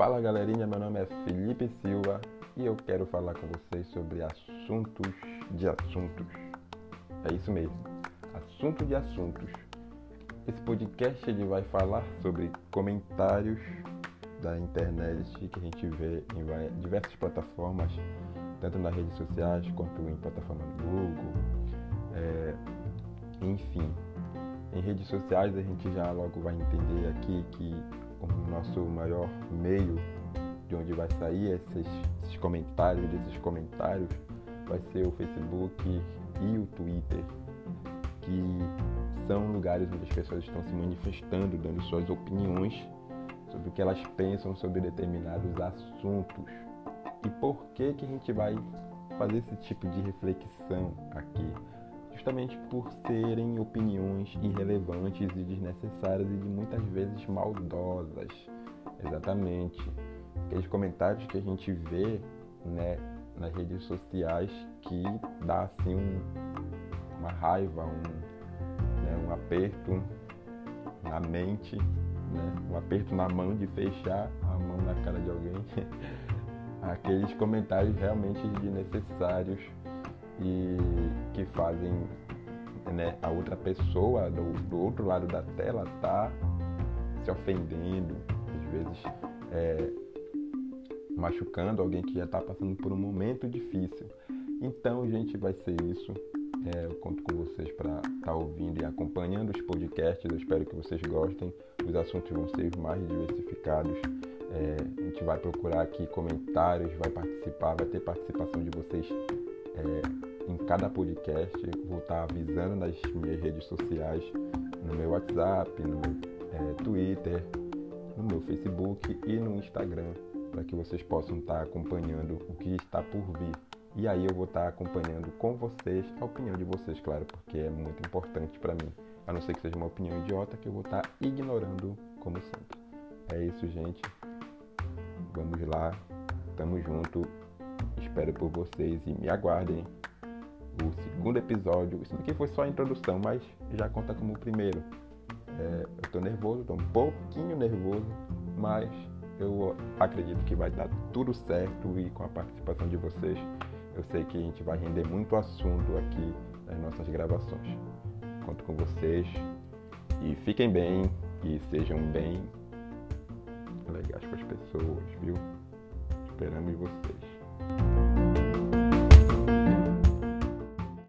Fala galerinha, meu nome é Felipe Silva e eu quero falar com vocês sobre assuntos de assuntos. É isso mesmo, assunto de assuntos. Esse podcast ele vai falar sobre comentários da internet que a gente vê em diversas plataformas, tanto nas redes sociais quanto em plataformas do Google, é, enfim. Em redes sociais a gente já logo vai entender aqui que o nosso maior meio de onde vai sair esses, esses comentários, desses comentários, vai ser o Facebook e o Twitter, que são lugares onde as pessoas estão se manifestando, dando suas opiniões sobre o que elas pensam sobre determinados assuntos. E por que que a gente vai fazer esse tipo de reflexão aqui? Justamente por serem opiniões irrelevantes e desnecessárias e de muitas vezes maldosas. Exatamente. Aqueles comentários que a gente vê né, nas redes sociais que dá assim um, uma raiva, um, né, um aperto na mente né? um aperto na mão de fechar a mão na cara de alguém. Aqueles comentários realmente desnecessários e que fazem né, a outra pessoa do, do, outro lado da tela tá se ofendendo, às vezes é, machucando alguém que já está passando por um momento difícil. Então, gente, vai ser isso. É, eu conto com vocês para estar tá ouvindo e acompanhando os podcasts. Eu espero que vocês gostem. Os assuntos vão ser mais diversificados. É, a gente vai procurar aqui comentários, vai participar, vai ter participação de vocês é, em cada podcast. Vou estar avisando nas minhas redes sociais, no meu WhatsApp, no meu é, Twitter, no meu Facebook e no Instagram, para que vocês possam estar acompanhando o que está por vir. E aí eu vou estar acompanhando com vocês a opinião de vocês, claro, porque é muito importante para mim. A não ser que seja uma opinião idiota que eu vou estar ignorando como sempre. É isso, gente. Vamos lá. Tamo junto. Espero por vocês e me aguardem. O segundo episódio. Isso daqui foi só a introdução, mas já conta como o primeiro. É, eu tô nervoso, tô um pouquinho nervoso, mas eu acredito que vai dar tudo certo e com a participação de vocês eu sei que a gente vai render muito assunto aqui nas nossas gravações. Conto com vocês e fiquem bem e sejam bem legais com as pessoas, viu? Esperamos vocês.